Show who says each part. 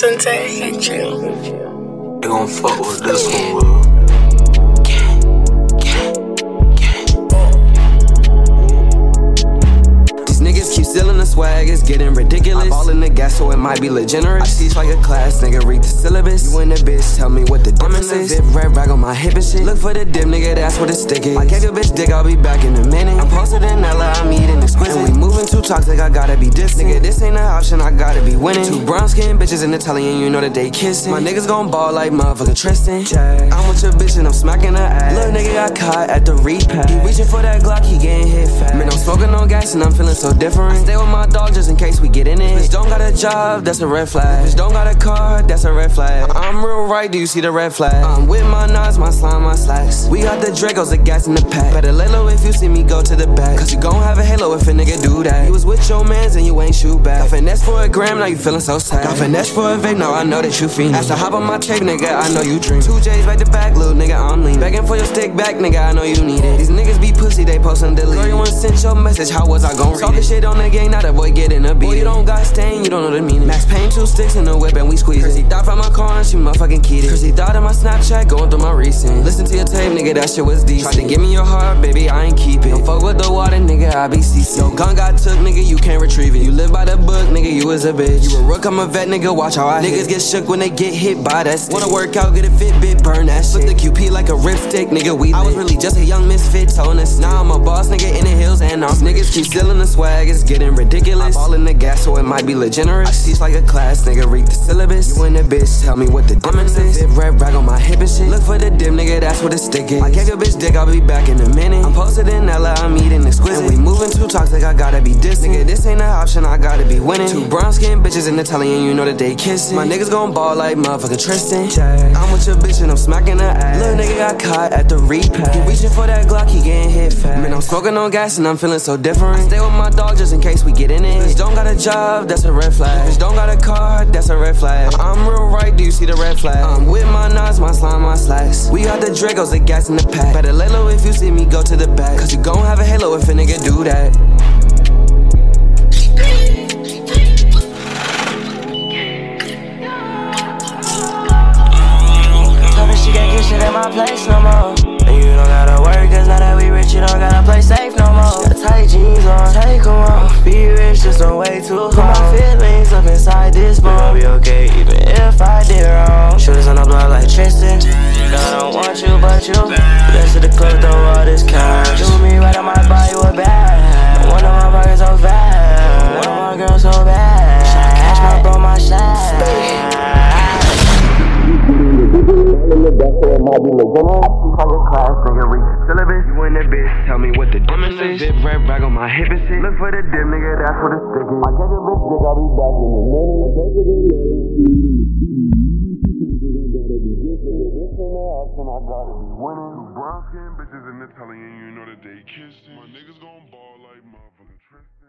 Speaker 1: Sensei hate you.
Speaker 2: They gon' fuck with this one, bro.
Speaker 3: All in the gas, so it might be legitimate. I teach like a class, nigga, read the syllabus. You in the bitch, tell me what the difference is. Zip red rag on my hip and shit. Look for the dip, nigga, that's what the stick is. I gave your bitch dick, I'll be back in a minute. I'm posted in LA, I'm eating exquisite. And we moving too toxic, I gotta be distant. Nigga, this ain't an option, I gotta be winning. Two brown skin bitches in Italian, you know that they kissing. My niggas gon' ball like motherfucking Tristan. Jack. I'm with your bitch and I'm smacking her ass. Little nigga got caught at the repack. He reaching for that Glock, he getting hit fast. Gas and I'm feeling so different. I stay with my dog just in case we get in it. Bitch don't got a job, that's a red flag. Bitch don't got a car, that's a red flag. Uh, I'm real right, do you see the red flag? I'm with my knives, my slime, my slacks. We got the Dracos, the gas in the pack. Better lay low if you see me go to the back. Cause you gon' have a halo if a nigga do that. You was with your mans and you ain't shoot back. Got finesse for a gram, now you feeling so sad. Got finesse for a vape, now I know that you fiend. To hop on my tape, nigga, I know you dream. Two J's back to back, little nigga, I'm lean. Begging for your stick back, nigga, I know you need it. These niggas be pussy, they post and delete. Girl, you want sent your message, how was I gon' read it? Talking shit on the game, now that boy getting a beat. Boy, you don't got stain, you don't know the meaning. Max Payne, two sticks in the whip and we squeeze it. He thought from my car and she motherfucking keyed it. Cause he thought of my Snapchat going through my recent. Listen to your tape, nigga, that shit was decent. Tried to give me your heart, baby, I ain't keep it. Don't fuck with the water, nigga, I be CC. Yo, gun got took, nigga, you can't retrieve it. You live by the book, nigga, you was a bitch. You a rook, I'm a vet, nigga, watch how I Niggas get shook when they get hit by that stick. Wanna work out, get a Fitbit, burn that shit. Flip the QP like a ripstick, nigga, we lit. I was really just a young misfit, on this. Now I'm a boss, nigga, in the hills, and I'm Niggas keep stealing the swag, it's getting ridiculous. I'm all in the gas, so it might be legitimate. I teach like a class, nigga, read the syllabus. You in the bitch, tell me what the difference is. Zip red rag on my hip shit. Look for the dim, nigga, that's what the stick is. I gave your bitch dick, I'll be back in a minute. I'm posted in LA, I'm eating exquisite. And we moving too toxic, I gotta be distant. Nigga, this ain't an option, I gotta be winning. Two brown skin bitches in Italian, you know that they kissing. My niggas gon' ball like motherfucking Tristan. I'm with your bitch and I'm smacking her ass. Little nigga got caught at the repack. He reaching for that Glock, he getting hit fast. Man, I'm smoking on gas and I'm feeling so different. I stay with my dog just in case we get in it. Bitch don't got a job, that's a red flag. Bitch don't got a car, that's a red flag. I'm real right, red flag? I'm with my knives, my slime, my slacks. We got the Dracos, the gas in the pack. Better lay low if you see me go to the back. Cause you gon' have a halo if a nigga do that.
Speaker 4: Told she can't get shit at my place no more. And you don't gotta worry, cause now that we rich, you don't gotta play safe no more. She got tight jeans on, take 'em off. Be rich, just don't way too hard.
Speaker 3: Syllabus. You in the bitch, tell me what the difference is. Zip red rag on my hip and shit. Look for the dim, nigga, that's what the stick. I gave your bitch dick, I'll be back in a minute. I gave your bitch I gotta be
Speaker 2: in Italian, you know that they kissing. My niggas gon' ball like motherfucking Tristan.